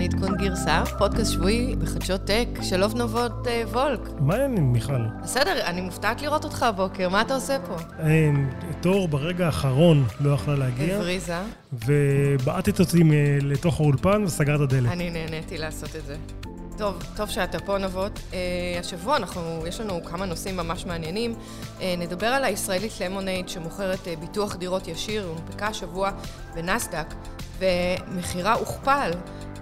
כאן עדכון גרסה, פודקאסט שבועי בחדשות tech של אוף נבות אה, וולק. מה העניינים, מיכל? בסדר, אני מופתעת לראות אותך הבוקר, מה אתה עושה פה? אה, תור ברגע האחרון לא יכלה להגיע, הבריזה. ובעטת אותי לתוך האולפן וסגרת דלת. אני נהניתי לעשות את זה. טוב, טוב שאתה פה נבות. אה, השבוע אנחנו, יש לנו כמה נושאים ממש מעניינים. אה, נדבר על הישראלית Lemonade שמוכרת אה, ביטוח דירות ישיר, הונפקה השבוע בנסדק, ומחירה הוכפל.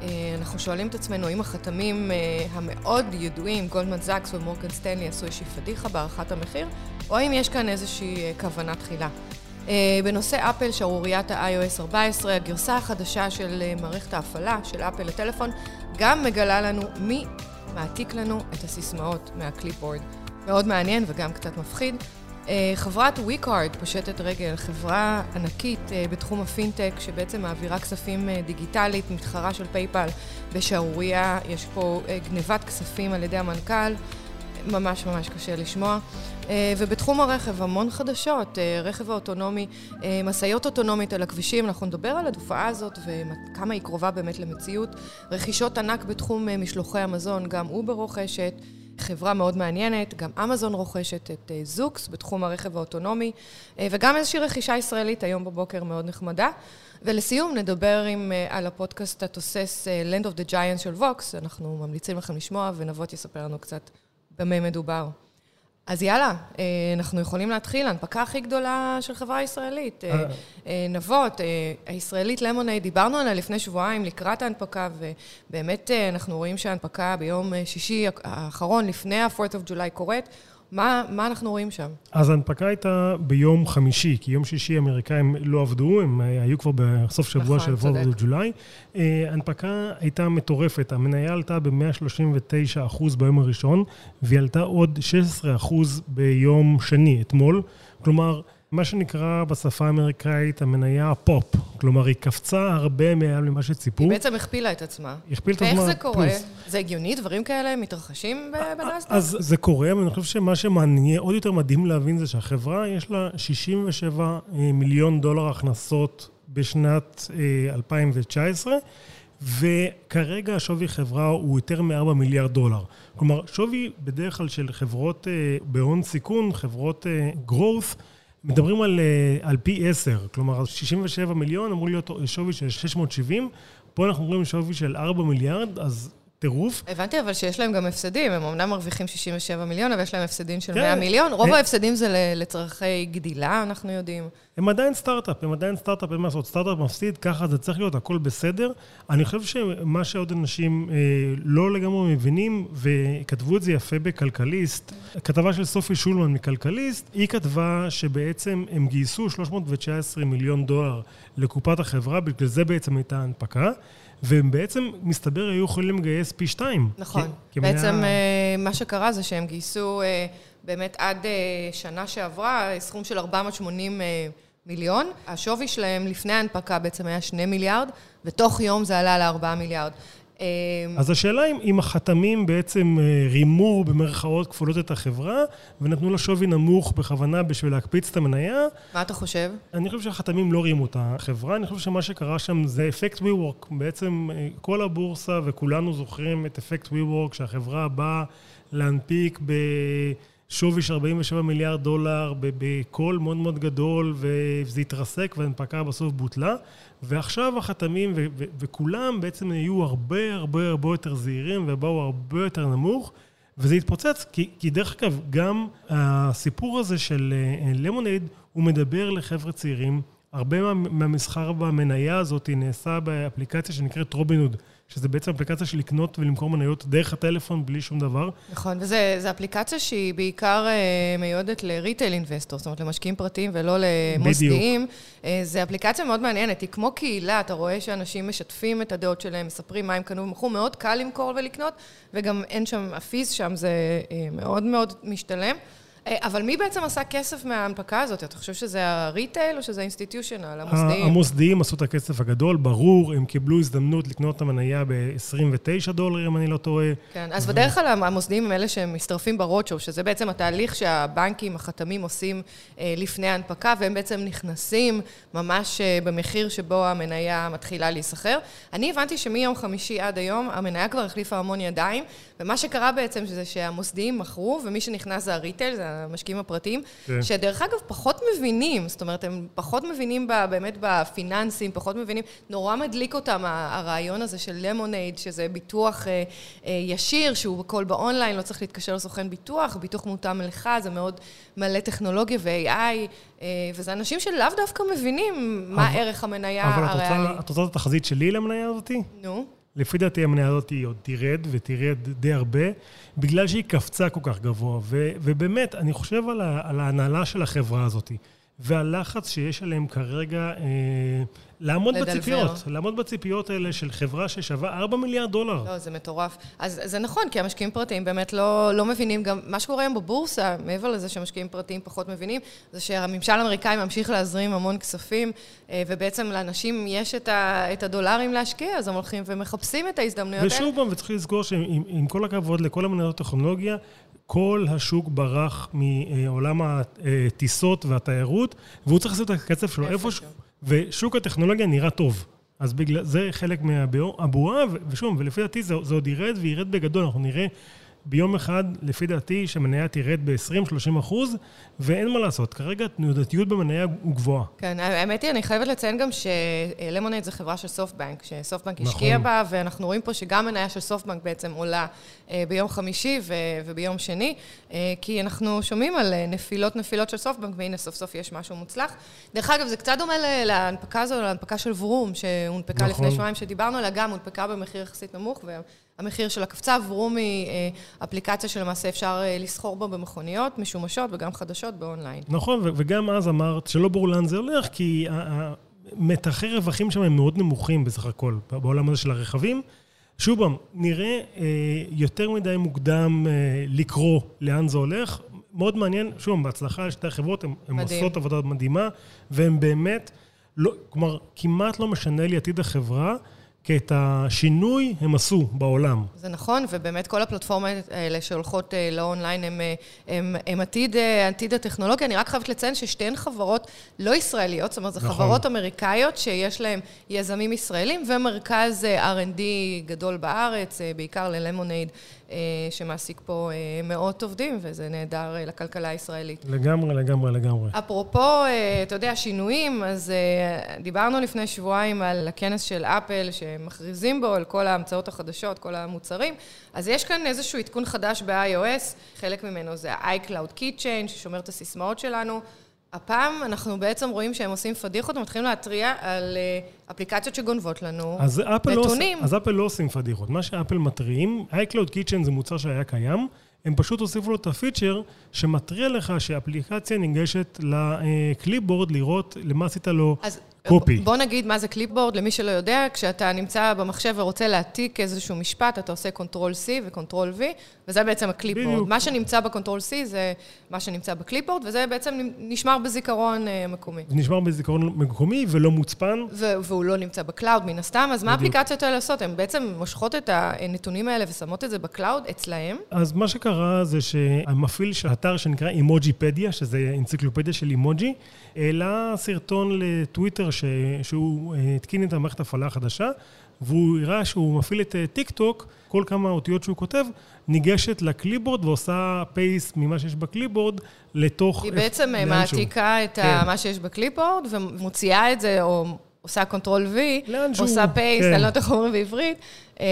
Uh, אנחנו שואלים את עצמנו אם החתמים uh, המאוד ידועים, גולדמן זאקס ומורגן סטנלי עשו איזושהי פדיחה בהערכת המחיר, או אם יש כאן איזושהי uh, כוונה תחילה. בנושא אפל, שערוריית ה-iOS 14, הגרסה החדשה של מערכת ההפעלה של אפל לטלפון, גם מגלה לנו מי מעתיק לנו את הסיסמאות מהקליפבורד. מאוד מעניין וגם קצת מפחיד. אה, חברת Wirecard פושטת רגל, חברה ענקית אה, בתחום הפינטק, שבעצם מעבירה כספים אה, דיגיטלית, מתחרה של פייפל בשערורייה, יש פה גנבת כספים על ידי המנכ"ל. ממש ממש קשה לשמוע. אה, ובתחום הרכב, המון חדשות, אה, רכב האוטונומי, אה, משאיות אוטונומית על הכבישים, אנחנו נדבר על התופעה הזאת וכמה היא קרובה באמת למציאות. רכישות ענק בתחום משלוחי המזון, גם אובר רוכשת. חברה מאוד מעניינת, גם אמזון רוכשת את זוקס בתחום הרכב האוטונומי, וגם איזושהי רכישה ישראלית היום בבוקר מאוד נחמדה. ולסיום נדבר עם, על הפודקאסט התוסס Land of the Giants של ווקס, אנחנו ממליצים לכם לשמוע ונבות יספר לנו קצת במה מדובר. אז יאללה, אנחנו יכולים להתחיל, ההנפקה הכי גדולה של חברה ישראלית. נבות, הישראלית למונייד, דיברנו עליה לפני שבועיים לקראת ההנפקה, ובאמת אנחנו רואים שההנפקה ביום שישי האחרון, לפני ה-4th of July קורית. מה, מה אנחנו רואים שם? אז ההנפקה הייתה ביום חמישי, כי יום שישי האמריקאים לא עבדו, הם היו כבר בסוף שבוע נכון, של 4th of July. ההנפקה הייתה מטורפת, המניה עלתה ב-139% ביום הראשון, והיא עלתה עוד 16% ביום שני, אתמול. כלומר, מה שנקרא בשפה האמריקאית המניה פופ, כלומר היא קפצה הרבה מעל ממה שציפו. היא בעצם הכפילה את עצמה. היא הכפילה את עצמה ואיך זה קורה? פלוס. זה הגיוני? דברים כאלה מתרחשים בנסדק? אז זה קורה, ואני חושב שמה שמעניין, עוד יותר מדהים להבין זה שהחברה יש לה 67 מיליון דולר הכנסות בשנת 2019, וכרגע השווי חברה הוא יותר מ-4 מיליארד דולר. כלומר, שווי בדרך כלל של חברות בהון סיכון, חברות growth, מדברים על, על פי 10, כלומר 67 מיליון אמור להיות שווי של 670, פה אנחנו רואים שווי של 4 מיליארד, אז טירוף. הבנתי אבל שיש להם גם הפסדים, הם אמנם מרוויחים 67 מיליון, אבל יש להם הפסדים של 100 מיליון. רוב ההפסדים זה לצורכי גדילה, אנחנו יודעים. הם עדיין סטארט-אפ, הם עדיין סטארט-אפ, אין מה לעשות, סטארט-אפ מפסיד, ככה זה צריך להיות, הכל בסדר. אני חושב שמה שעוד אנשים לא לגמרי מבינים, וכתבו את זה יפה בכלכליסט, כתבה של סופי שולמן מכלכליסט, היא כתבה שבעצם הם גייסו 319 מיליון דולר לקופת החברה, בגלל זה בעצם הייתה הנפקה. והם בעצם, מסתבר, היו יכולים לגייס פי שתיים. נכון. כי, בעצם היה... מה שקרה זה שהם גייסו באמת עד שנה שעברה סכום של 480 מיליון. השווי שלהם לפני ההנפקה בעצם היה 2 מיליארד, ותוך יום זה עלה ל-4 מיליארד. אז השאלה אם החתמים בעצם רימו במרכאות כפולות את החברה, ונתנו לה שווי נמוך בכוונה בשביל להקפיץ את המניה. מה אתה חושב? אני חושב שהחתמים לא רימו את החברה, אני חושב שמה שקרה שם זה אפקט WeWork. בעצם כל הבורסה וכולנו זוכרים את אפקט WeWork, שהחברה באה להנפיק ב... שווי של 47 מיליארד דולר בקול מאוד מאוד גדול, וזה התרסק וההנפקה בסוף בוטלה. ועכשיו החתמים ו- ו- וכולם בעצם היו הרבה הרבה הרבה יותר זהירים ובאו הרבה יותר נמוך, וזה התפוצץ, כי, כי דרך אגב, גם הסיפור הזה של Lemonade, הוא מדבר לחבר'ה צעירים. הרבה מה, מהמסחר במניה הזאת נעשה באפליקציה שנקראת רובינוד. שזה בעצם אפליקציה של לקנות ולמכור מניות דרך הטלפון בלי שום דבר. נכון, וזו אפליקציה שהיא בעיקר מיועדת ל retail investor, זאת אומרת למשקיעים פרטיים ולא למוסדיים. בדיוק. זו אפליקציה מאוד מעניינת, היא כמו קהילה, אתה רואה שאנשים משתפים את הדעות שלהם, מספרים מה הם קנו ומכרו, מאוד קל למכור ולקנות, וגם אין שם, הפיז שם זה מאוד מאוד משתלם. אבל מי בעצם עשה כסף מההנפקה הזאת? אתה חושב שזה הריטייל או שזה האינסטיטיושנל, המוסדיים? המוסדיים עשו את הכסף הגדול, ברור, הם קיבלו הזדמנות לקנות את המניה ב-29 דולר, אם אני לא טועה. כן, אז בדרך כלל המוסדיים הם אלה שמצטרפים ברודשו, שזה בעצם התהליך שהבנקים, החתמים עושים לפני ההנפקה, והם בעצם נכנסים ממש במחיר שבו המניה מתחילה להיסחר. אני הבנתי שמיום חמישי עד היום, המניה כבר החליפה המון ידיים, ומה שקרה בעצם זה שהמוסדיים מכרו, ומי שנכנס זה הריטייל, זה המשקיעים הפרטיים, כן. שדרך אגב פחות מבינים, זאת אומרת, הם פחות מבינים ב, באמת בפיננסים, פחות מבינים, נורא מדליק אותם הרעיון הזה של למונייד, שזה ביטוח אה, אה, ישיר, שהוא הכל באונליין, לא צריך להתקשר לסוכן ביטוח, ביטוח מותאם לך, זה מאוד מלא טכנולוגיה ו-AI, אה, וזה אנשים שלאו דווקא מבינים מה אבל, ערך המניה הריאלי. אבל את רוצה את התחזית שלי למניה הזאתי? נו. לפי דעתי המניה הזאת היא עוד תרד, ותרד די הרבה, בגלל שהיא קפצה כל כך גבוה. ו, ובאמת, אני חושב על, ה, על ההנהלה של החברה הזאת, והלחץ שיש עליהם כרגע אה, לעמוד לדלבר. בציפיות, לעמוד בציפיות האלה של חברה ששווה 4 מיליארד דולר. לא, זה מטורף. אז זה נכון, כי המשקיעים פרטיים באמת לא, לא מבינים גם, מה שקורה היום בבורסה, מעבר לזה שמשקיעים פרטיים פחות מבינים, זה שהממשל האמריקאי ממשיך להזרים המון כספים, אה, ובעצם לאנשים יש את, ה, את הדולרים להשקיע, אז הם הולכים ומחפשים את ההזדמנויות האלה. ושוב פעם, וצריך לזכור שעם כל הכבוד לכל המניות הטכנולוגיה, כל השוק ברח מעולם הטיסות והתיירות, והוא צריך לעשות את הקצב שלו איפשהו. ושוק הטכנולוגיה נראה טוב. אז בגלל זה חלק מהבועה, ושוב, ולפי דעתי זה, זה עוד ירד וירד בגדול, אנחנו נראה ביום אחד, לפי דעתי, שהמניה תרד ב-20-30 אחוז, ואין מה לעשות, כרגע התנודתיות במניה הוא גבוהה. כן, האמת היא, אני חייבת לציין גם שלמונייד זה חברה של סופטבנק, שסופטבנק נכון. השקיע בה, ואנחנו רואים פה שגם מניה של סופטבנק בעצם עולה אה, ביום חמישי וביום שני, אה, כי אנחנו שומעים על אה, נפילות נפילות של סופטבנק, והנה סוף סוף יש משהו מוצלח. דרך אגב, זה קצת דומה להנפקה הזו, להנפקה של ורום, שהונפקה נכון. לפני שבועיים שדיברנו עליה, גם הונפקה במחיר יחסית נמוך, המחיר של הקפצה, ורום היא אפליקציה שלמעשה אפשר לסחור בה במכוניות משומשות וגם חדשות באונליין. נכון, וגם אז אמרת שלא ברור לאן זה הולך, כי מתחי רווחים שם הם מאוד נמוכים בסך הכל, בעולם הזה של הרכבים. שוב פעם, נראה אה, יותר מדי מוקדם אה, לקרוא לאן זה הולך. מאוד מעניין, שוב, בהצלחה לשתי החברות, הן עושות עבודה מדהימה, והן באמת, לא, כלומר, כמעט לא משנה לי עתיד החברה. כי את השינוי הם עשו בעולם. זה נכון, ובאמת כל הפלטפורמות האלה שהולכות אה, לאונליין הם, אה, הם, הם עתיד, אה, עתיד הטכנולוגיה. אני רק חייבת לציין ששתיהן חברות לא ישראליות, זאת אומרת, זה נכון. חברות אמריקאיות שיש להן יזמים ישראלים ומרכז R&D גדול בארץ, בעיקר ללמונייד. אה, שמעסיק פה אה, מאות עובדים, וזה נהדר אה, לכלכלה הישראלית. לגמרי, לגמרי, לגמרי. אפרופו, אתה יודע, שינויים, אז דיברנו לפני שבועיים על הכנס של אפל, שמכריזים בו על כל ההמצאות החדשות, כל המוצרים, אז יש כאן איזשהו עדכון חדש ב-iOS, חלק ממנו זה ה-iCloud Keychain, ששומר את הסיסמאות שלנו. הפעם אנחנו בעצם רואים שהם עושים פדיחות ומתחילים להתריע על אה, אפליקציות שגונבות לנו אז נתונים. לא, אז אפל לא עושים פדיחות. מה שאפל מתריעים, iCloud Kitchen זה מוצר שהיה קיים, הם פשוט הוסיפו לו את הפיצ'ר שמתריע לך שאפליקציה ניגשת ל clipboard לראות למה עשית לו אז copy. בוא נגיד מה זה clipboard, למי שלא יודע, כשאתה נמצא במחשב ורוצה להעתיק איזשהו משפט, אתה עושה control C ו control V, וזה בעצם ה clipboard. בדיוק. מה שנמצא ב control C זה מה שנמצא ב clipboard, וזה בעצם נשמר בזיכרון אה, מקומי. זה נשמר בזיכרון מקומי ולא מוצפן. והוא לא נמצא ב cloud מן הסתם, אז. מה האפליקציות האלה עושות? הן בעצם מושכות את הנתונים האלה ושמות את זה ב cloud אצלהם? אז מה שקרה זה שהמפעיל של אתר שנקרא Emojipedia, שזה אנציקלופדיה של אימוג'י, העלה סרטון לטוויטר. שהוא אה, התקין את המערכת ההפעלה החדשה, והוא הראה שהוא מפעיל את אה, טיק טוק, כל כמה אותיות שהוא כותב, ניגשת ל clipboard ועושה paste ממה שיש ב clipboard לתוך... היא בעצם אה, מעתיקה את כן. מה שיש ב clipboard ומוציאה את זה, או עושה control V, עושה paste, כן. אני לא יודעת איך אומרים בעברית, אה,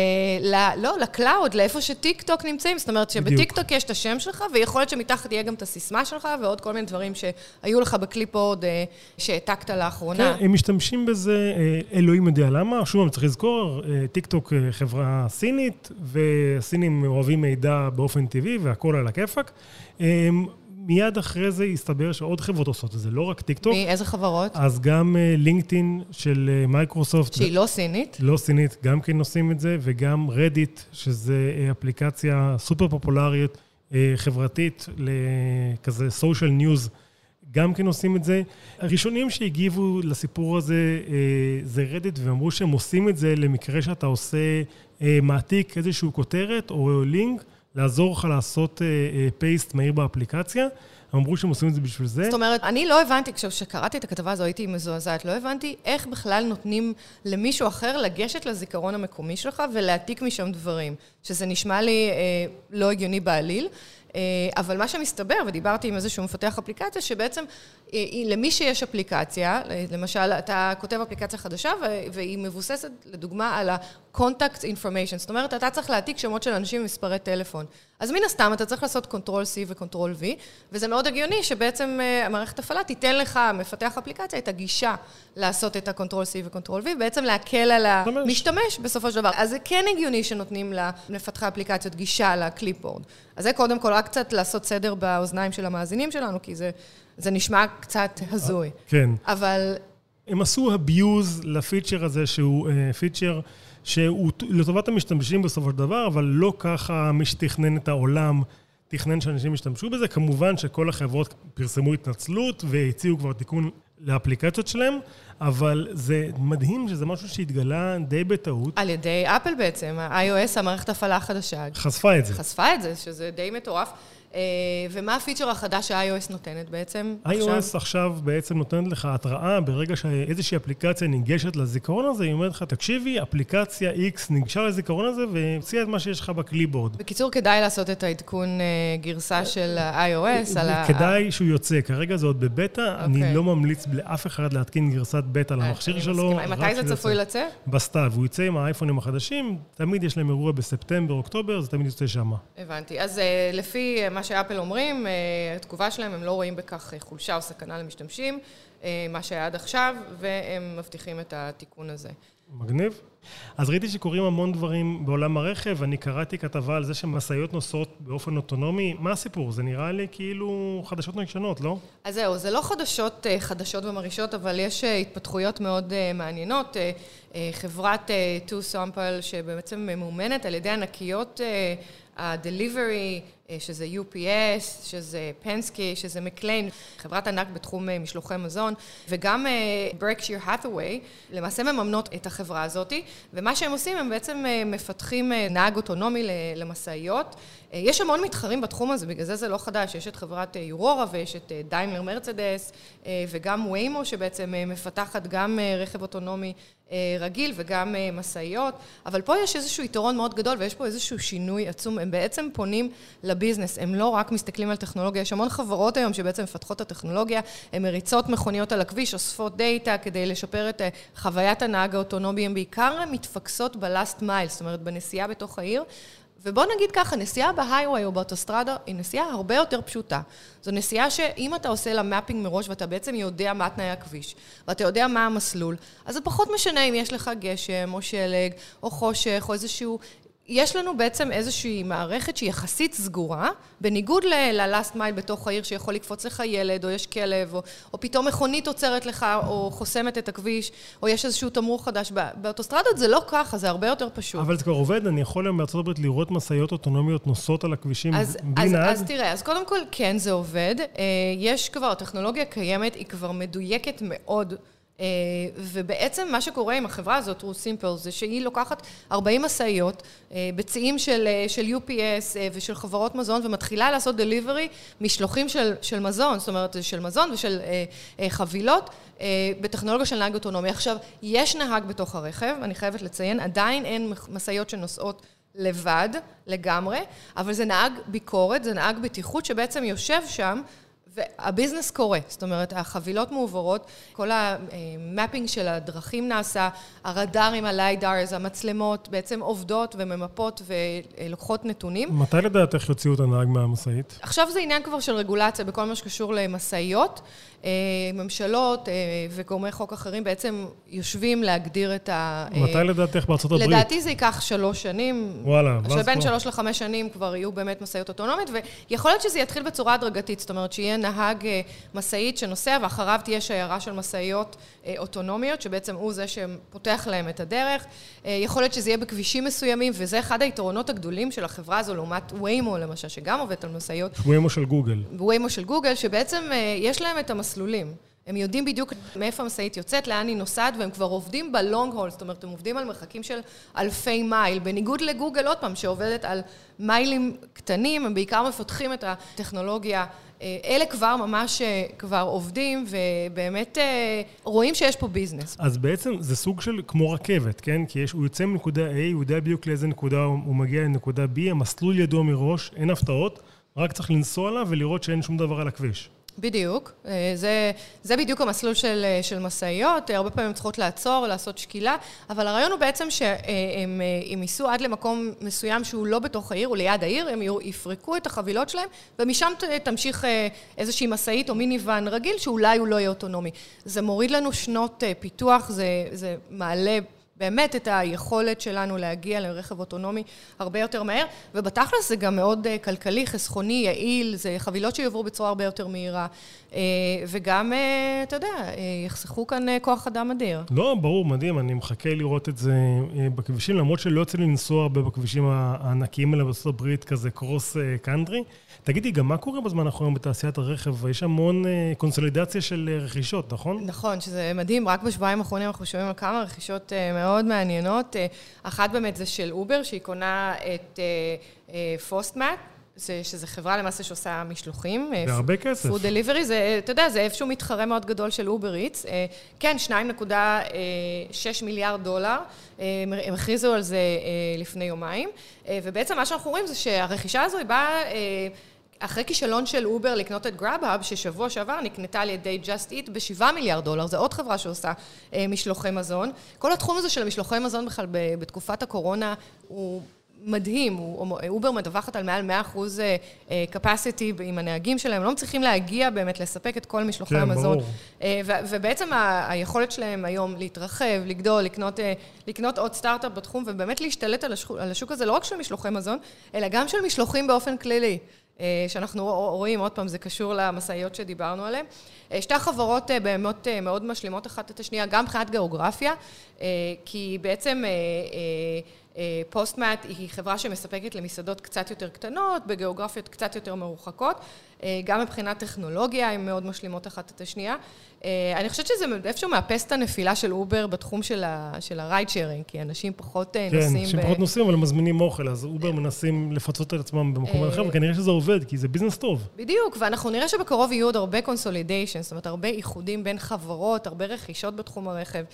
לא, ל cloud, לאיפה שטיק טוק נמצאים. זאת אומרת שבטיק טוק יש את השם שלך, ויכול להיות שמתחת יהיה גם את הסיסמה שלך, ועוד כל מיני דברים שהיו לך ב clipboard אה, שהעתקת לאחרונה. כן, הם משתמשים בזה, אה, אלוהים יודע למה. שוב, צריך לזכור, טיק טוק חברה סינית, והסינים אוהבים מידע באופן טבעי, והכול על הכיפאק. מיד אחרי זה הסתבר שעוד חברות עושות את זה, לא רק טיקטוק. מאיזה חברות? אז גם LinkedIn אה, של אה, מייקרוסופט. שהיא לא סינית? לא סינית, גם כן עושים את זה, וגם Reddit, שזה אה, אפליקציה סופר פופולרית, חברתית, לכזה social news, גם כן עושים את זה. הראשונים שהגיבו לסיפור הזה זה רדיט, ואמרו שהם עושים את זה למקרה שאתה עושה, מעתיק איזושהי כותרת או לינק, לעזור לך לעשות פייסט מהיר באפליקציה. אמרו שהם עושים את זה בשביל זה. זאת אומרת, אני לא הבנתי, כשקראתי את הכתבה הזו הייתי מזועזעת, לא הבנתי איך בכלל נותנים למישהו אחר לגשת לזיכרון המקומי שלך ולהעתיק משם דברים, שזה נשמע לי אה, לא הגיוני בעליל. אה, אבל מה שמסתבר, ודיברתי עם איזשהו מפתח אפליקציה, שבעצם אה, למי שיש אפליקציה, למשל, אתה כותב אפליקציה חדשה והיא מבוססת, לדוגמה, על ה-contact information, זאת אומרת, אתה צריך להעתיק שמות של אנשים ומספרי טלפון. אז מן הסתם אתה צריך לעשות Ctrl-C ו-Ctrl-V, וזה מאוד הגיוני שבעצם אה, המערכת הפעלה תיתן לך, מפתח אפליקציה, את הגישה לעשות את ה-Ctrl-C ו-Ctrl-V, בעצם להקל על המשתמש בסופו של דבר. אז זה כן הגיוני שנותנים למפתחי אפליקציות גישה לקליפבורד. אז זה קודם כל, רק קצת לעשות סדר באוזניים של המאזינים שלנו, כי זה, זה נשמע קצת הזוי. כן. אבל... הם עשו abuse לפיצ'ר הזה, שהוא uh, פיצ'ר שהוא לטובת המשתמשים בסופו של דבר, אבל לא ככה מי שתכנן את העולם תכנן שאנשים ישתמשו בזה. כמובן שכל החברות פרסמו התנצלות והציעו כבר תיקון לאפליקציות שלהם, אבל זה מדהים שזה משהו שהתגלה די בטעות. על ידי אפל בעצם, ה-iOS, המערכת הפעלה החדשה. חשפה את זה. חשפה את זה, שזה די מטורף. אה, ומה הפיצ'ר החדש שה-iOS נותנת בעצם? iOS עכשיו? עכשיו בעצם נותנת לך התראה ברגע שאיזושהי אפליקציה ניגשת לזיכרון הזה, היא אומרת לך, תקשיבי, אפליקציה X ניגשה לזיכרון הזה והמציאה את מה שיש לך בקליבורד. בקיצור, כדאי לעשות את העדכון אה, גרסה של ה-iOS על ה... כדאי שהוא יוצא, כרגע זה עוד בבטא, אני אוקיי. לא ממליץ לאף אחד להתקין גרסת בטא אה, למכשיר שלו. מתי זה צפוי לצאת? בסתיו, הוא יצא עם האייפונים החדשים, תמיד יש להם אירוע בספטמבר, אוקטובר, זה תמיד יוצא שם. הבנתי. אז לפי מה שאפל אומרים, אה, התגובה שלהם, הם לא רואים בכך חולשה או סכנה למשתמשים, אה, מה שהיה עד עכשיו, והם מבטיחים את התיקון הזה. מגניב. אז ראיתי שקורים המון דברים בעולם הרכב, אני קראתי כתבה על זה שמשאיות נוסעות באופן אוטונומי. מה הסיפור? זה נראה לי כאילו חדשות נגשנות, לא? אז זהו, זה לא חדשות אה, חדשות ומרעישות, אבל יש התפתחויות מאוד מעניינות. חברת Two Sample, שבעצם ממומנת על ידי ענקיות ה-delivery, אה, שזה UPS, שזה פנסקי, שזה מקליין, חברת ענק בתחום אה, משלוחי מזון, וגם ברקשיר אה, האת'ווי, למעשה מממנות את החברה הזאת, ומה שהם עושים, הם בעצם מפתחים נהג אוטונומי למשאיות. יש המון מתחרים בתחום הזה, בגלל זה זה לא חדש, יש את חברת יורורה ויש את דיינלר מרצדס, וגם ויימו, שבעצם מפתחת גם רכב אוטונומי רגיל וגם משאיות, אבל פה יש איזשהו יתרון מאוד גדול ויש פה איזשהו שינוי עצום, הם בעצם פונים ל business, הם לא רק מסתכלים על טכנולוגיה, יש המון חברות היום שבעצם מפתחות את הטכנולוגיה, הן מריצות מכוניות על הכביש, אוספות דאטה כדי לשפר את אה, חוויית הנהג האוטונומי, הן בעיקר מתפקסות ב last mile, זאת אומרת בנסיעה בתוך העיר. ובוא נגיד ככה, נסיעה בהיי-ווי או באוטוסטרדה היא נסיעה הרבה יותר פשוטה. זו נסיעה שאם אתה עושה לה mapping מראש ואתה בעצם יודע מה תנאי הכביש, ואתה יודע מה המסלול, אז זה פחות משנה אם יש לך גשם או שלג או חושך או איזשהו יש לנו בעצם איזושהי מערכת שהיא יחסית סגורה, בניגוד ל-last mile בתוך העיר שיכול לקפוץ לך ילד, או יש כלב, או, או פתאום מכונית עוצרת לך, או חוסמת את הכביש, או יש איזשהו תמרור חדש. באוטוסטרדות זה לא ככה, זה הרבה יותר פשוט. אבל זה כבר עובד, אני יכול היום בארצות הברית לראות משאיות אוטונומיות נוסעות על הכבישים אז, בלי אז, נהג? אז תראה, אז קודם כל, כן, זה עובד. אה, יש כבר, הטכנולוגיה קיימת, היא כבר מדויקת מאוד. אה, ובעצם מה שקורה עם החברה הזאת, רו סימפל, זה שהיא לוקחת 40 משאיות, אה, בציים של, אה, של UPS ושל חברות מזון, ומתחילה לעשות דליברי משלוחים של, של מזון, זאת אומרת, של מזון ושל חבילות, בטכנולוגיה של נהג אוטונומי. עכשיו, יש נהג בתוך הרכב, אני חייבת לציין, עדיין אין משאיות שנוסעות לבד לגמרי, אבל זה נהג ביקורת, זה נהג בטיחות שבעצם יושב שם והביזנס קורה, זאת אומרת, החבילות מועברות, כל המפינג של הדרכים נעשה, הרדארים, הליידארס, המצלמות בעצם עובדות וממפות ולוקחות נתונים. מתי לדעתך יוציאו את הנהג מהמשאית? עכשיו זה עניין כבר של רגולציה בכל מה שקשור למשאיות. אה, ממשלות אה, וגורמי חוק אחרים בעצם יושבים להגדיר את ה... אה, מתי לדעתך בארצות הברית? לדעתי זה ייקח שלוש שנים. וואלה, ואז שבין שלוש לחמש שנים כבר יהיו באמת משאיות אוטונומית, ויכול להיות שזה יתחיל בצורה הדרגתית, זאת אומרת שיהיה נהג משאית שנוסע ואחריו תהיה שיירה של משאיות אוטונומיות, שבעצם הוא זה שפותח להם את הדרך. יכול להיות שזה יהיה בכבישים מסוימים, וזה אחד היתרונות הגדולים של החברה הזו לעומת ויימו למשל, שגם עובדת על משאיות. ויימו של גוגל. ויימו של גוגל, שבעצם יש להם את המסלולים. הם יודעים בדיוק מאיפה המשאית יוצאת, לאן היא נוסעת, והם כבר עובדים בלונג הול, זאת אומרת, הם עובדים על מרחקים של אלפי מייל, בניגוד לגוגל, עוד פעם, שעובדת על מיילים קטנים, הם בעיקר מפתחים את הטכנולוגיה. אה, אלה כבר ממש אה, כבר עובדים, ובאמת אה, רואים שיש פה ביזנס. אז בעצם זה סוג של כמו רכבת, כן? כי יש, הוא יוצא מנקודה A, הוא יודע בדיוק לאיזה נקודה הוא מגיע לנקודה B, המסלול ידוע מראש, אין הפתעות, רק צריך לנסוע עליו ולראות שאין שום דבר על הכביש. בדיוק. אה, זה, זה בדיוק המסלול של, אה, של משאיות, הרבה פעמים צריכות לעצור, לעשות שקילה, אבל הרעיון הוא בעצם שהם אה, ייסעו עד למקום מסוים שהוא לא בתוך העיר, הוא ליד העיר, הם יפרקו את החבילות שלהם, ומשם תמשיך איזושהי משאית או מיניוון רגיל, שאולי הוא לא יהיה אוטונומי. זה מוריד לנו שנות פיתוח, זה, זה מעלה באמת את היכולת שלנו להגיע לרכב אוטונומי הרבה יותר מהר, ובתכלס זה גם מאוד אה, כלכלי, חסכוני, יעיל, זה חבילות שיעברו בצורה הרבה יותר מהירה, אה, וגם, אה, אתה יודע, יחסכו כאן כוח אדם אדיר. לא, ברור, מדהים, אני מחכה לראות את זה בכבישים, למרות שלא יוצא לי לנסוע הרבה בכבישים הענקיים האלה בארצות הברית, כזה קרוס קאנטרי. תגידי, גם מה קורה בזמן האחרון בתעשיית הרכב? יש המון קונסולידציה של רכישות, נכון? נכון, שזה מדהים, רק בשבועיים האחרונים אנחנו שומעים על כמה רכישות מאוד מעניינות. אה, אחת באמת זה של אובר, שהיא קונה את Postmates. אה, אה, זה, שזה חברה למעשה שעושה משלוחים. זה הרבה כסף. food delivery, זה, אתה יודע, זה איפשהו מתחרה מאוד גדול של Uber Eats. כן, 2.6 מיליארד דולר, הם הכריזו על זה לפני יומיים, ובעצם מה שאנחנו רואים זה שהרכישה הזו היא באה... אחרי כישלון של אובר לקנות את Grubhub, ששבוע שעבר נקנתה על ידי Just Eat ב-7 מיליארד דולר, זו עוד חברה שעושה אה, משלוחי מזון. כל התחום הזה של משלוחי מזון בכלל בתקופת הקורונה הוא מדהים, אובר מדווחת על מעל 100 אחוז אה, אה, capacity עם הנהגים שלהם, לא מצליחים להגיע באמת לספק את כל משלוחי כן, המזון. ברור. ובעצם היכולת שלהם היום להתרחב, לגדול, לקנות, לקנות עוד סטארט-אפ בתחום, ובאמת להשתלט על השוק, על השוק הזה, לא רק של משלוחי מזון, אלא גם של משלוחים באופן כללי. אה, שאנחנו רואים, עוד פעם, זה קשור למשאיות שדיברנו עליהן. אה, שתי החברות אה, באמת מאוד משלימות אחת את השנייה, גם מבחינת גיאוגרפיה, כי בעצם Postmates היא חברה שמספקת למסעדות קצת יותר קטנות, בגיאוגרפיות קצת יותר מרוחקות. גם מבחינת טכנולוגיה, הן מאוד משלימות אחת את השנייה. אה, אני חושבת שזה איפשהו מאפס את הנפילה של אובר בתחום של ה ride sharing, כי אנשים פחות אה, כן, נוסעים. כן, אנשים פחות נוסעים, אבל הם מזמינים אוכל, אז אובר מנסים לפצות את עצמם במקום אה, אחר, וכנראה שזה עובד, כי זה ביזנס טוב. בדיוק, ואנחנו נראה שבקרוב יהיו עוד הרבה consolidation, זאת אומרת, הרבה איחודים בין חברות, הרבה רכישות בתחום הרכב.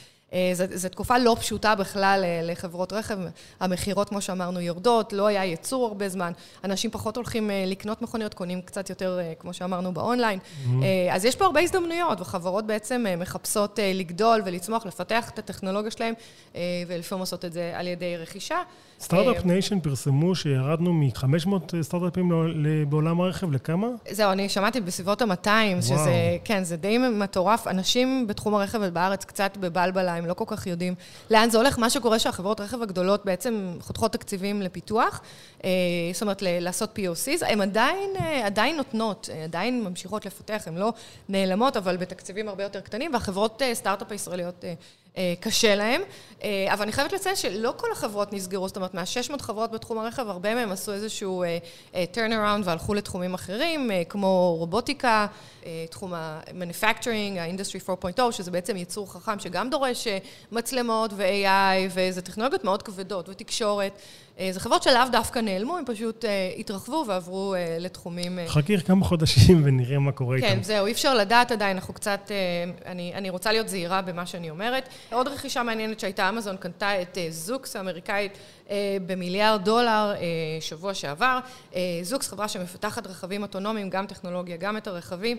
זו תקופה לא פשוטה בכלל לחברות רכב. המכירות, כמו שאמרנו, יורדות, לא היה ייצור הרבה זמן. אנשים פחות הולכים לקנות מכוניות, קונים קצת יותר, כמו שאמרנו, באונליין. Mm-hmm. אז יש פה הרבה הזדמנויות, וחברות חברות בעצם אה, מחפשות אה, לגדול ולצמוח, לפתח את הטכנולוגיה שלהם, אה, ולפעמים עושות את זה על ידי רכישה. סטארט-אפ Nation פרסמו שירדנו מ-500 סטארט-אפים בעולם הרכב, לכמה? זהו, אני שמעתי בסביבות ה-200, שזה, כן, זה די מטורף. אנשים בתחום הרכב בארץ קצת בבלבלה, הם לא כל כך יודעים לאן זה הולך. מה שקורה שהחברות רכב הגדולות בעצם חותכות תקציבים לפיתוח, זאת אומרת, לעשות POCs, הן עדיין, עדיין נותנות, עדיין ממשיכות לפתח, הן לא נעלמות, אבל בתקציבים הרבה יותר קטנים, והחברות אה, סטארט-אפ הישראליות אה, אה, קשה להם. אבל אני חייבת לציין שלא כל החברות נסגרו, זאת אומרת, מה-600 חברות בתחום הרכב, הרבה מהם עשו איזשהו turn around והלכו לתחומים אחרים, כמו רובוטיקה, תחום ה-manufacturing, ה-industry 4.0, שזה בעצם ייצור חכם שגם דורש מצלמות ו-AI, וזה טכנולוגיות מאוד כבדות, ותקשורת. אה, זה חברות שלאו דווקא נעלמו, הם פשוט אה, התרחבו ועברו אה, לתחומים... חכי כמה חודשים ונראה מה קורה כן, איתם. כן, זהו, אי אפשר לדעת עדיין, אנחנו קצת... אני, אני רוצה להיות זהירה במה שאני אומרת. עוד רכישה מעניינת שהייתה אמזון, קנתה את זוקס האמריקאית במיליארד דולר שבוע שעבר. זוקס, חברה שמפתחת רכבים אוטונומיים, גם טכנולוגיה, גם את הרכבים.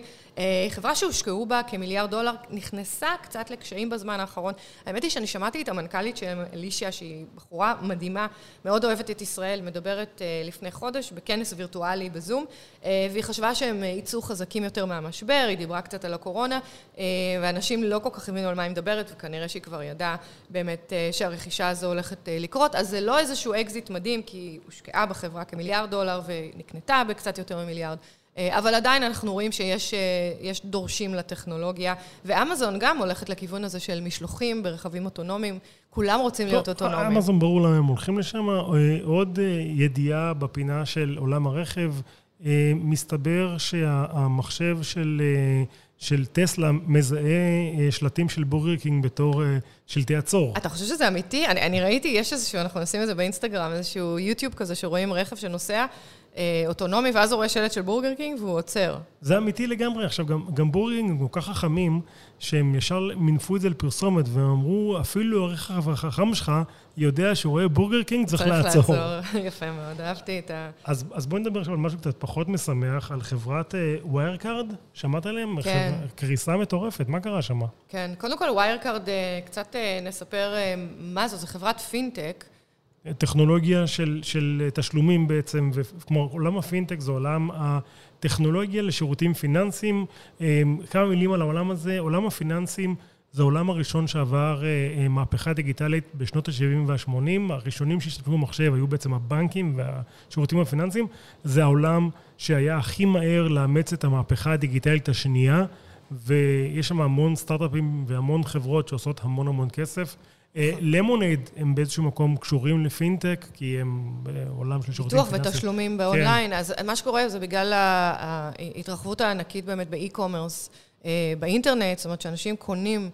חברה שהושקעו בה כמיליארד דולר, נכנסה קצת לקשיים בזמן האחרון. האמת היא שאני שמעתי את המנכ"לית שלהם, אלישיה, שהיא בחורה מדהימה, מאוד אוהבת את ישראל, מדברת אה, לפני חודש בכנס וירטואלי בזום, אה, והיא חשבה שהם אה, יצאו חזקים יותר מהמשבר, היא דיברה קצת על הקורונה, ואנשים לא כל כך הבינו על מה היא מדברת, וכנראה שהיא כבר ידעה באמת שהרכישה הזו הולכת לקרות. אז זה לא איזשהו אקזיט מדהים, כי היא הושקעה בחברה כמיליארד דולר ונקנתה בקצת יותר ממיליארד. אבל עדיין אנחנו רואים שיש דורשים לטכנולוגיה, ואמזון גם הולכת לכיוון הזה של משלוחים ברכבים אוטונומיים. כולם רוצים להיות אוטונומיים. אמזון ברור למה הם הולכים לשם. עוד ידיעה בפינה של עולם הרכב, מסתבר שהמחשב של... של טסלה מזהה שלטים של בורגר קינג בתור שלטי עצור. אתה חושב שזה אמיתי? אני, אני ראיתי, יש איזשהו, אנחנו נשים את זה באינסטגרם, איזשהו יוטיוב כזה שרואים רכב שנוסע אוטונומי, ואז הוא רואה שלט של בורגר קינג והוא עוצר. זה אמיתי לגמרי. עכשיו, גם, גם בורגר קינג כל כך חכמים, שהם ישר מינפו את זה לפרסומת, והם אמרו, אפילו הרכב החכם שלך יודע שהוא רואה בורגר קינג, צריך, צריך לעצור. צריך לעצור, יפה מאוד, אהבתי את ה... אז, אז בואי נדבר עכשיו על משהו קצת פחות משמח, על חברת Wirecard, uh, שמעת עליהם? כן. חבר... קריסה מטורפת, מה קרה שם? כן, קודם כל Wirecard, uh, קצת uh, נספר uh, מה זו, זו חברת פינטק. טכנולוגיה של, של תשלומים בעצם, וכמו עולם הפינטק זה עולם הטכנולוגיה לשירותים פיננסיים. כמה מילים על העולם הזה, עולם הפיננסים זה העולם הראשון שעבר מהפכה דיגיטלית בשנות ה-70 וה-80. הראשונים שהשתמשו במחשב היו בעצם הבנקים והשירותים הפיננסיים. זה העולם שהיה הכי מהר לאמץ את המהפכה הדיגיטלית השנייה, ויש שם המון סטארט-אפים והמון חברות שעושות המון המון כסף. Lemonade הם באיזשהו מקום קשורים לפינטק, כי הם בעולם של שירותים פיננסיים. פיתוח ותשלומים באונליין. כן. אז מה שקורה זה בגלל ההתרחבות הענקית באמת ב e-commerce, באינטרנט, זאת אומרת שאנשים קונים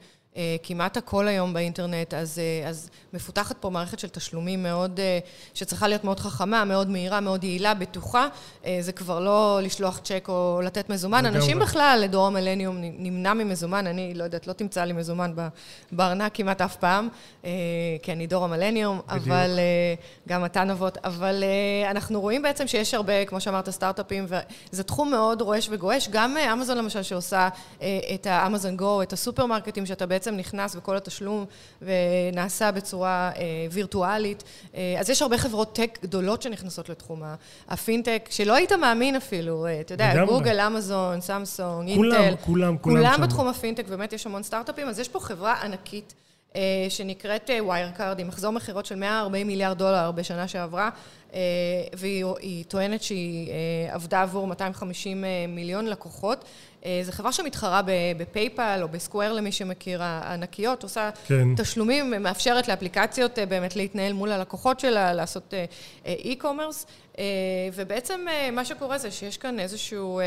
כמעט הכל היום באינטרנט, אז, אז מפותחת פה מערכת של תשלומים מאוד, שצריכה להיות מאוד חכמה, מאוד מהירה, מאוד יעילה, בטוחה. זה כבר לא לשלוח צ'ק או לתת מזומן. אנשים בכלל, לדור המילניום, נמנע ממזומן. אני לא יודעת, לא תמצא לי מזומן בארנק כמעט אף פעם, כי אני דור המילניום, אבל גם אתה נבות. אבל אנחנו רואים בעצם שיש הרבה, כמו שאמרת, סטארט-אפים, וזה תחום מאוד רועש וגועש. גם אמזון למשל, שעושה את ה Amazon Go, את הסופרמרקטים, שאתה בעצם נכנס וכל התשלום נעשה בצורה אה, וירטואלית. אה, אז יש הרבה חברות tech גדולות שנכנסות לתחום הפינטק, שלא היית מאמין אפילו, אה, אתה יודע, גוגל, אמזון, סמסונג, אינטל. כולם, כולם, כולם. כולם בתחום הפינטק, באמת יש המון סטארט-אפים, אז יש פה חברה ענקית. שנקראת Wirecard, עם מחזור מכירות של 140 מיליארד דולר בשנה שעברה, והיא טוענת שהיא עבדה עבור 250 מיליון לקוחות. זו חברה שמתחרה בפייפל או ב Square למי שמכיר, הענקיות, עושה כן. תשלומים, מאפשרת לאפליקציות באמת להתנהל מול הלקוחות שלה, לעשות e-commerce, ובעצם מה שקורה זה שיש כאן איזשהו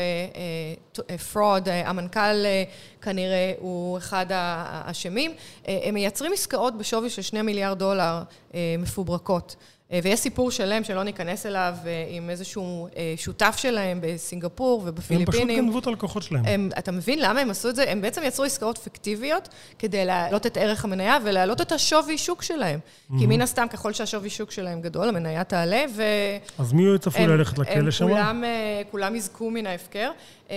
fraud, המנכ"ל כנראה הוא אחד האשמים, הם מייצרים עסקאות בשווי של שני מיליארד דולר מפוברקות. ויש סיפור שלם שלא ניכנס אליו עם איזשהו שותף שלהם בסינגפור ובפיליפינים. הם פשוט גנבו את הלקוחות שלהם. הם, אתה מבין למה הם עשו את זה? הם בעצם יצרו עסקאות פיקטיביות כדי להעלות את ערך המניה ולהעלות את השווי שוק שלהם. Mm-hmm. כי מן הסתם, ככל שהשווי שוק שלהם גדול, המניה תעלה, ו... אז מי צפוי ללכת לכלא שם? כולם, כולם יזכו מן ההפקר.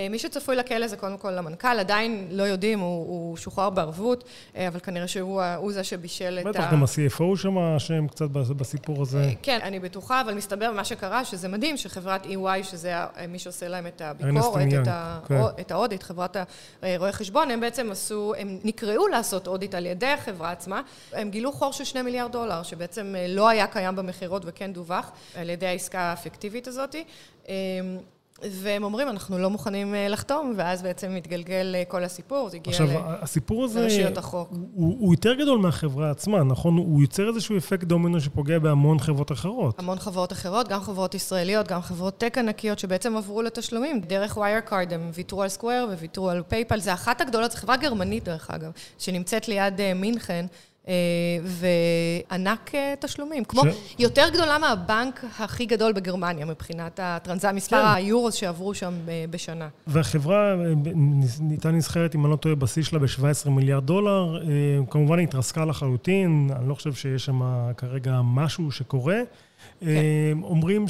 מי שצפוי לכלא זה קודם כל המנכ"ל, עדיין לא יודעים, הוא, הוא שוחרר בערבות, אבל כנראה שהוא זה שבישל את ה... בטח, גם ה-CFO שם אשם קצת בסיפור הזה. כן, אני בטוחה, אבל מסתבר מה שקרה, שזה מדהים, שחברת EY, שזה מי שעושה להם את הביקורת, את, ה... כן. את האודיט, חברת הרואי חשבון, הם בעצם עשו, הם נקראו לעשות אודיט על ידי החברה עצמה, הם גילו חור של שני מיליארד דולר, שבעצם לא היה קיים במכירות וכן דווח על ידי העסקה האפקטיבית הזאת. והם אומרים, אנחנו לא מוכנים לחתום, ואז בעצם מתגלגל כל הסיפור, זה הגיע עכשיו, הסיפור הזה, הוא, הוא יותר גדול מהחברה עצמה, נכון? הוא יוצר איזשהו אפקט דומינו שפוגע בהמון חברות אחרות. המון חברות אחרות, גם חברות ישראליות, גם חברות tech ענקיות שבעצם עברו לתשלומים. דרך Wirecard הם ויתרו על Square וויתרו על פייפל, זה אחת הגדולות, זו חברה גרמנית דרך אגב, שנמצאת ליד מינכן. וענק תשלומים. כמו, יותר גדולה מהבנק הכי גדול בגרמניה, מבחינת הטרנזה, מספר היורוס שעברו שם בשנה. והחברה ניתן נסחרת, אם אני לא טועה, בשיא שלה ב-17 מיליארד דולר. כמובן היא התרסקה לחלוטין, אני לא חושב שיש שם כרגע משהו שקורה. כן. אומרים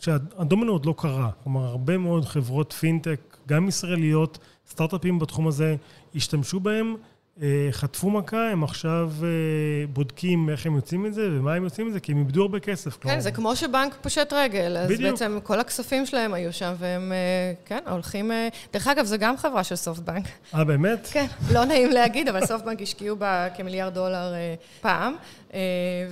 שהדומינו עוד לא קרה. כלומר, הרבה מאוד חברות פינטק, גם ישראליות, סטארט-אפים בתחום הזה, השתמשו בהם. אה, חטפו מכה, הם עכשיו אה, בודקים איך הם יוצאים מזה ומה הם יוצאים מזה, כי הם איבדו הרבה כסף. כן, כלומר. זה כמו שבנק פושט רגל. אז בדיוק. בעצם כל הכספים שלהם היו שם, והם, אה, כן, הולכים... דרך אגב, זו גם חברה של סופטבנק. אה, באמת? כן, לא נעים להגיד, אבל סופטבנק השקיעו בה כמיליארד דולר פעם,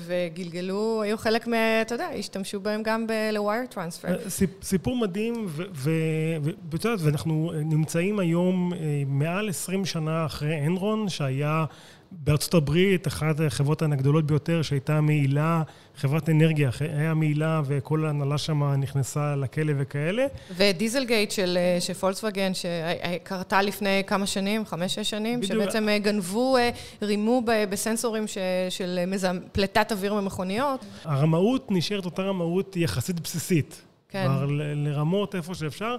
וגלגלו, היו חלק מה... אתה יודע, השתמשו בהם גם ל-wire transfer. סיפור מדהים, ואת יודעת, ואנחנו נמצאים היום מעל 20 שנה אחרי אנרון, שהיה בארצות הברית, אחת החברות הגדולות ביותר, שהייתה מעילה, חברת אנרגיה, היה מעילה וכל ההנהלה שם נכנסה לכלא וכאלה. ודיזלגייט של, של פולקסווגן, שקרתה לפני כמה שנים, חמש-שש שנים, בדיוק. שבעצם גנבו, רימו בסנסורים ש, של מזם, פליטת אוויר ממכוניות. הרמאות נשארת אותה רמאות יחסית בסיסית. כן. כלומר, לרמות איפה שאפשר.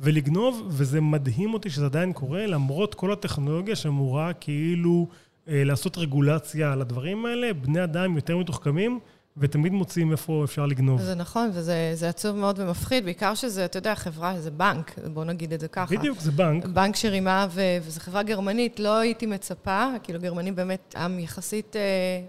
ולגנוב, וזה מדהים אותי שזה עדיין קורה, למרות כל הטכנולוגיה שאמורה כאילו אה, לעשות רגולציה על הדברים האלה, בני אדם יותר מתוחכמים. ותמיד מוצאים איפה אפשר לגנוב. זה נכון, וזה עצוב מאוד ומפחיד, בעיקר שזה, אתה יודע, חברה, זה בנק, בוא נגיד את זה ככה. בדיוק, זה בנק. בנק שרימה, ו- וזו חברה גרמנית, לא הייתי מצפה, כאילו גרמנים באמת עם יחסית אה,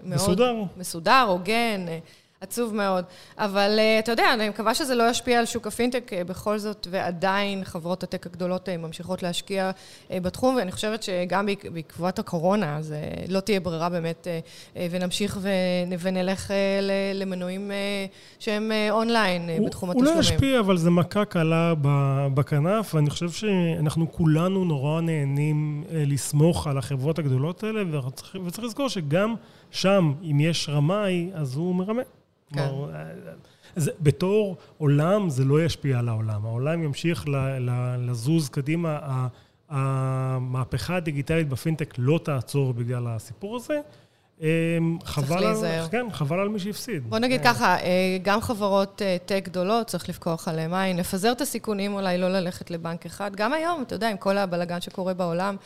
מאוד... מסודר. מסודר, הוגן. אה, עצוב מאוד. אבל אה, אתה יודע, אני מקווה שזה לא ישפיע על שוק הפינטק אה, בכל זאת, ועדיין חברות הטק הגדולות אה, ממשיכות להשקיע בתחום, ואני חושבת שגם בעקבות הקורונה, זה לא תהיה ברירה באמת, ונמשיך ונלך למנועים שהם אונליין בתחום התשלומים. הוא לא ישפיע, אבל זה מכה קלה בכנף, ואני חושב שאנחנו כולנו נורא נהנים לסמוך על החברות הגדולות האלה, וצריך לזכור שגם שם, אם יש רמאי, אז הוא מרמה. כן. זה, בתור עולם זה לא ישפיע על העולם. העולם ימשיך ל, ל, לזוז קדימה. המהפכה הדיגיטלית בפינטק לא תעצור בגלל הסיפור הזה. אמ, חבל על, כן, חבל על מי שהפסיד. בוא נגיד ככה, אה, גם חברות אה, טק גדולות, צריך לפקוח עליהן עין, לפזר את הסיכונים, אולי לא ללכת לבנק אחד. גם היום, אתה יודע, עם כל הבלגן שקורה בעולם,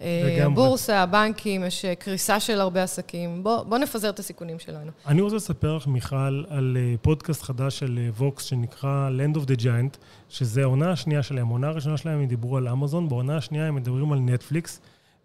אה, הבורסה, הבנקים, יש קריסה של הרבה עסקים. בוא, בוא נפזר את הסיכונים שלנו. אני רוצה לספר לך, מיכל, על פודקאסט חדש של ווקס שנקרא Land of the Giant, שזה העונה השנייה שלהם. העונה הראשונה שלהם הם דיברו על אמזון, בעונה השנייה הם מדברים על נטפליקס.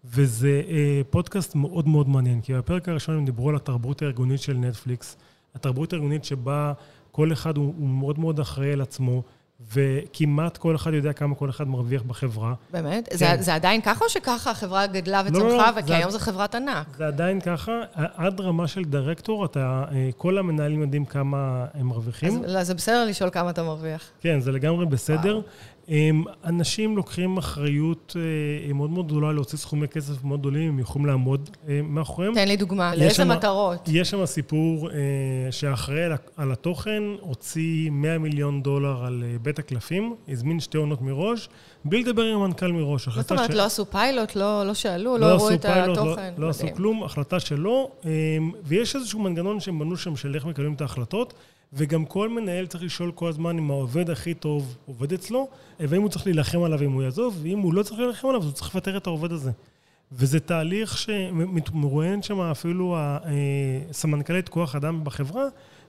וזה אה, פודקאסט מאוד מאוד מעניין, כי בפרק הראשון הם דיברו על התרבות הארגונית של נטפליקס, התרבות הארגונית שבה כל אחד הוא, הוא מאוד מאוד אחראי על עצמו, וכמעט כל אחד יודע כמה כל אחד מרוויח בחברה. באמת? כן. זה, זה עדיין ככה או שככה החברה גדלה וצמחה, לא, לא, וכי היום זו חברת ענק? זה עדיין ככה. עד רמה של דירקטור, אתה, אה, כל המנהלים יודעים כמה הם מרוויחים. אז, אז זה בסדר לשאול כמה אתה מרוויח. כן, זה לגמרי בסדר. וואו. אנשים לוקחים אחריות אה, מאוד מאוד גדולה להוציא סכומי כסף מאוד גדולים, הם יכולים לעמוד אה, מאחוריהם. תן לי דוגמה, לאיזה מטרות? יש שם סיפור אה, שאחראי על התוכן, הוציא 100 מיליון דולר על בית הקלפים, הזמין שתי עונות מראש, בלי לדבר עם המנכ"ל מראש. זאת אומרת, ש... לא עשו פיילוט, לא, לא שאלו, לא, לא הראו את פיילוט, לא- התוכן? לא, לא עשו כלום, החלטה שלא, ויש איזשהו מנגנון שהם בנו שם של איך מקבלים את ההחלטות. וגם כל מנהל צריך לשאול כל הזמן אם העובד הכי טוב עובד אצלו, ואם הוא צריך להילחם עליו אם הוא יעזוב, ואם הוא לא צריך להילחם עליו, אז הוא צריך לפטר את העובד הזה. וזה תהליך שמרואיינת שם אפילו הסמנכ"לית כוח אדם בחברה,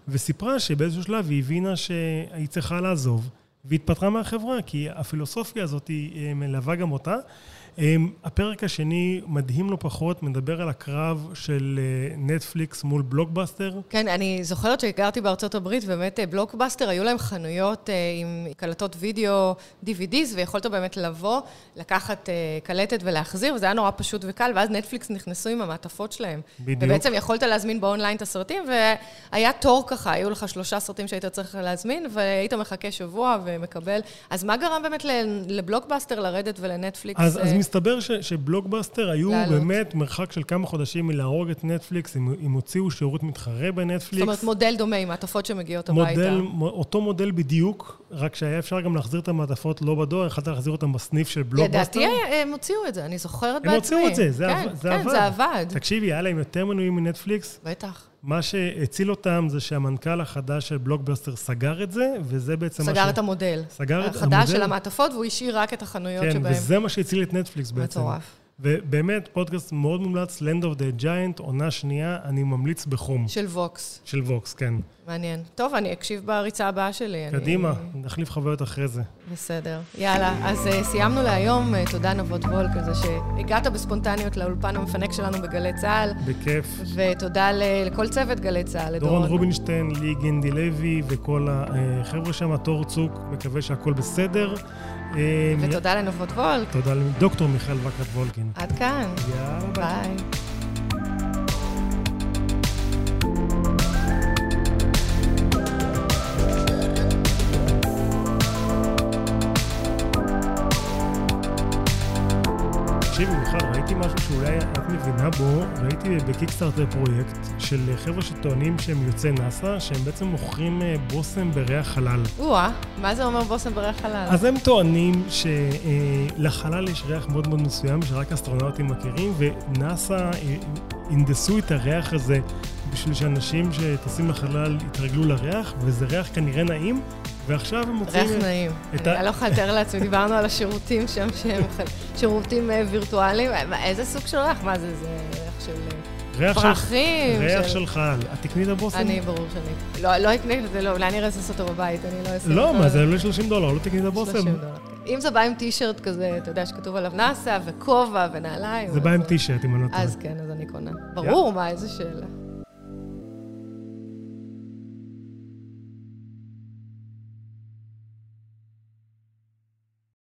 וסיפרה שבאיזשהו שלב היא הבינה שהיא צריכה לעזוב, והתפטרה מהחברה, כי הפילוסופיה הזאת היא מלווה גם אותה. אמ, הפרק השני, מדהים לא פחות, מדבר על הקרב של אה, נטפליקס מול בלוקבאסטר. כן, אני זוכרת שגרתי בארצות הברית, ובאמת אה, בלוקבאסטר, היו להם חנויות אה, עם קלטות וידאו, DVDs, ויכולת באמת לבוא, לקחת קלטת ולהחזיר, וזה היה נורא פשוט וקל, ואז נטפליקס נכנסו עם המעטפות שלהם. בדיוק. ובעצם יכולת להזמין באונליין את הסרטים, והיה תור ככה, היו לך שלושה סרטים שהיית צריך להזמין, והיית מחכה שבוע ומקבל. אז מה גרם באמת לבלוקבאסטר לרדת ולנטפליקס? אז, אז מסתבר ש, שבלוקבאסטר היו לעלות. באמת מרחק של כמה חודשים מלהרוג את נטפליקס, הם, הם הוציאו שירות מתחרה בנטפליקס. זאת אומרת, מודל דומה עם מעטפות שמגיעות הביתה. מודל, אותו מודל בדיוק, רק שהיה אפשר גם להחזיר את המעטפות לא בדואר, יכולת להחזיר אותם בסניף של בלוקבאסטר. לדעתי הם הוציאו את זה, אני זוכרת בעצמי. הם הוציאו את זה, זה, כן, זה כן, עבד. זה עבד. תקשיבי, היה להם יותר מנויים מנטפליקס. בטח. מה שהציל אותם זה שהמנכ"ל החדש של בלוקבאסטר סגר את זה, וזה בעצם סגר מה ש... את המודל. סגר את המודל. החדש של המעטפות, והוא השאיר רק את החנויות כן, שבהם. כן, וזה מה שהציל את נטפליקס בעצם. מטורף. ובאמת, פודקאסט מאוד מומלץ, Land of the Giants, עונה שנייה, אני ממליץ בחום. של ווקס. של ווקס, כן. מעניין. טוב, אני אקשיב בריצה הבאה שלי. קדימה, אני... נחליף חוויות אחרי זה. בסדר. יאללה, אז אה, סיימנו להיום. אה, תודה נבות וולק על זה שהגעת בספונטניות לאולפן המפנק שלנו בגלי צה"ל. בכיף. ותודה ל- לכל צוות גלי צה"ל, דורון רובינשטיין, לי גינדי לוי וכל החבר'ה שם, תור צוק, מקווה שהכל בסדר. ותודה לנבות וולק. תודה לדוקטור מיכאל וקרת וולקין. עד כאן. יאללה, ביי. תקשיבי, מיכל, ראיתי משהו שאולי את מבינה בו, ראיתי בקיקסטארטר פרויקט של חבר'ה שטוענים שהם יוצאי נאס"א, שהם בעצם מוכרים אה, בושם בריח חלל. או-אה, מה זה אומר בושם בריח חלל? אז הם טוענים שלחלל יש ריח מאוד מאוד מסוים שרק אסטרונאוטים מכירים, ונאס"א הנדסו את הריח הזה בשביל שאנשים שטסים לחלל יתרגלו לריח, וזה ריח כנראה נעים. ועכשיו הם מוצאים... ריח נעים. אני לא יכולה לתאר לעצמי, דיברנו על השירותים שם, שהם שירותים וירטואליים. איזה סוג של ריח? מה זה, זה ריח של פרחים? ריח של חלל. את תקני את הבושם? אני, ברור שאני. לא אקנה את זה, לא, אולי אני ארסס אותו בבית, אני לא אעשה לא, מה זה עולה 30 דולר, לא תקני את הבושם. 30 דולר. אם זה בא עם טישרט כזה, אתה יודע, שכתוב עליו נאסא, וכובע, ונעליים. זה בא עם טישרט, אם אני לא טועה. אז כן, אז אני קונה. ברור, מה, איזה שאלה.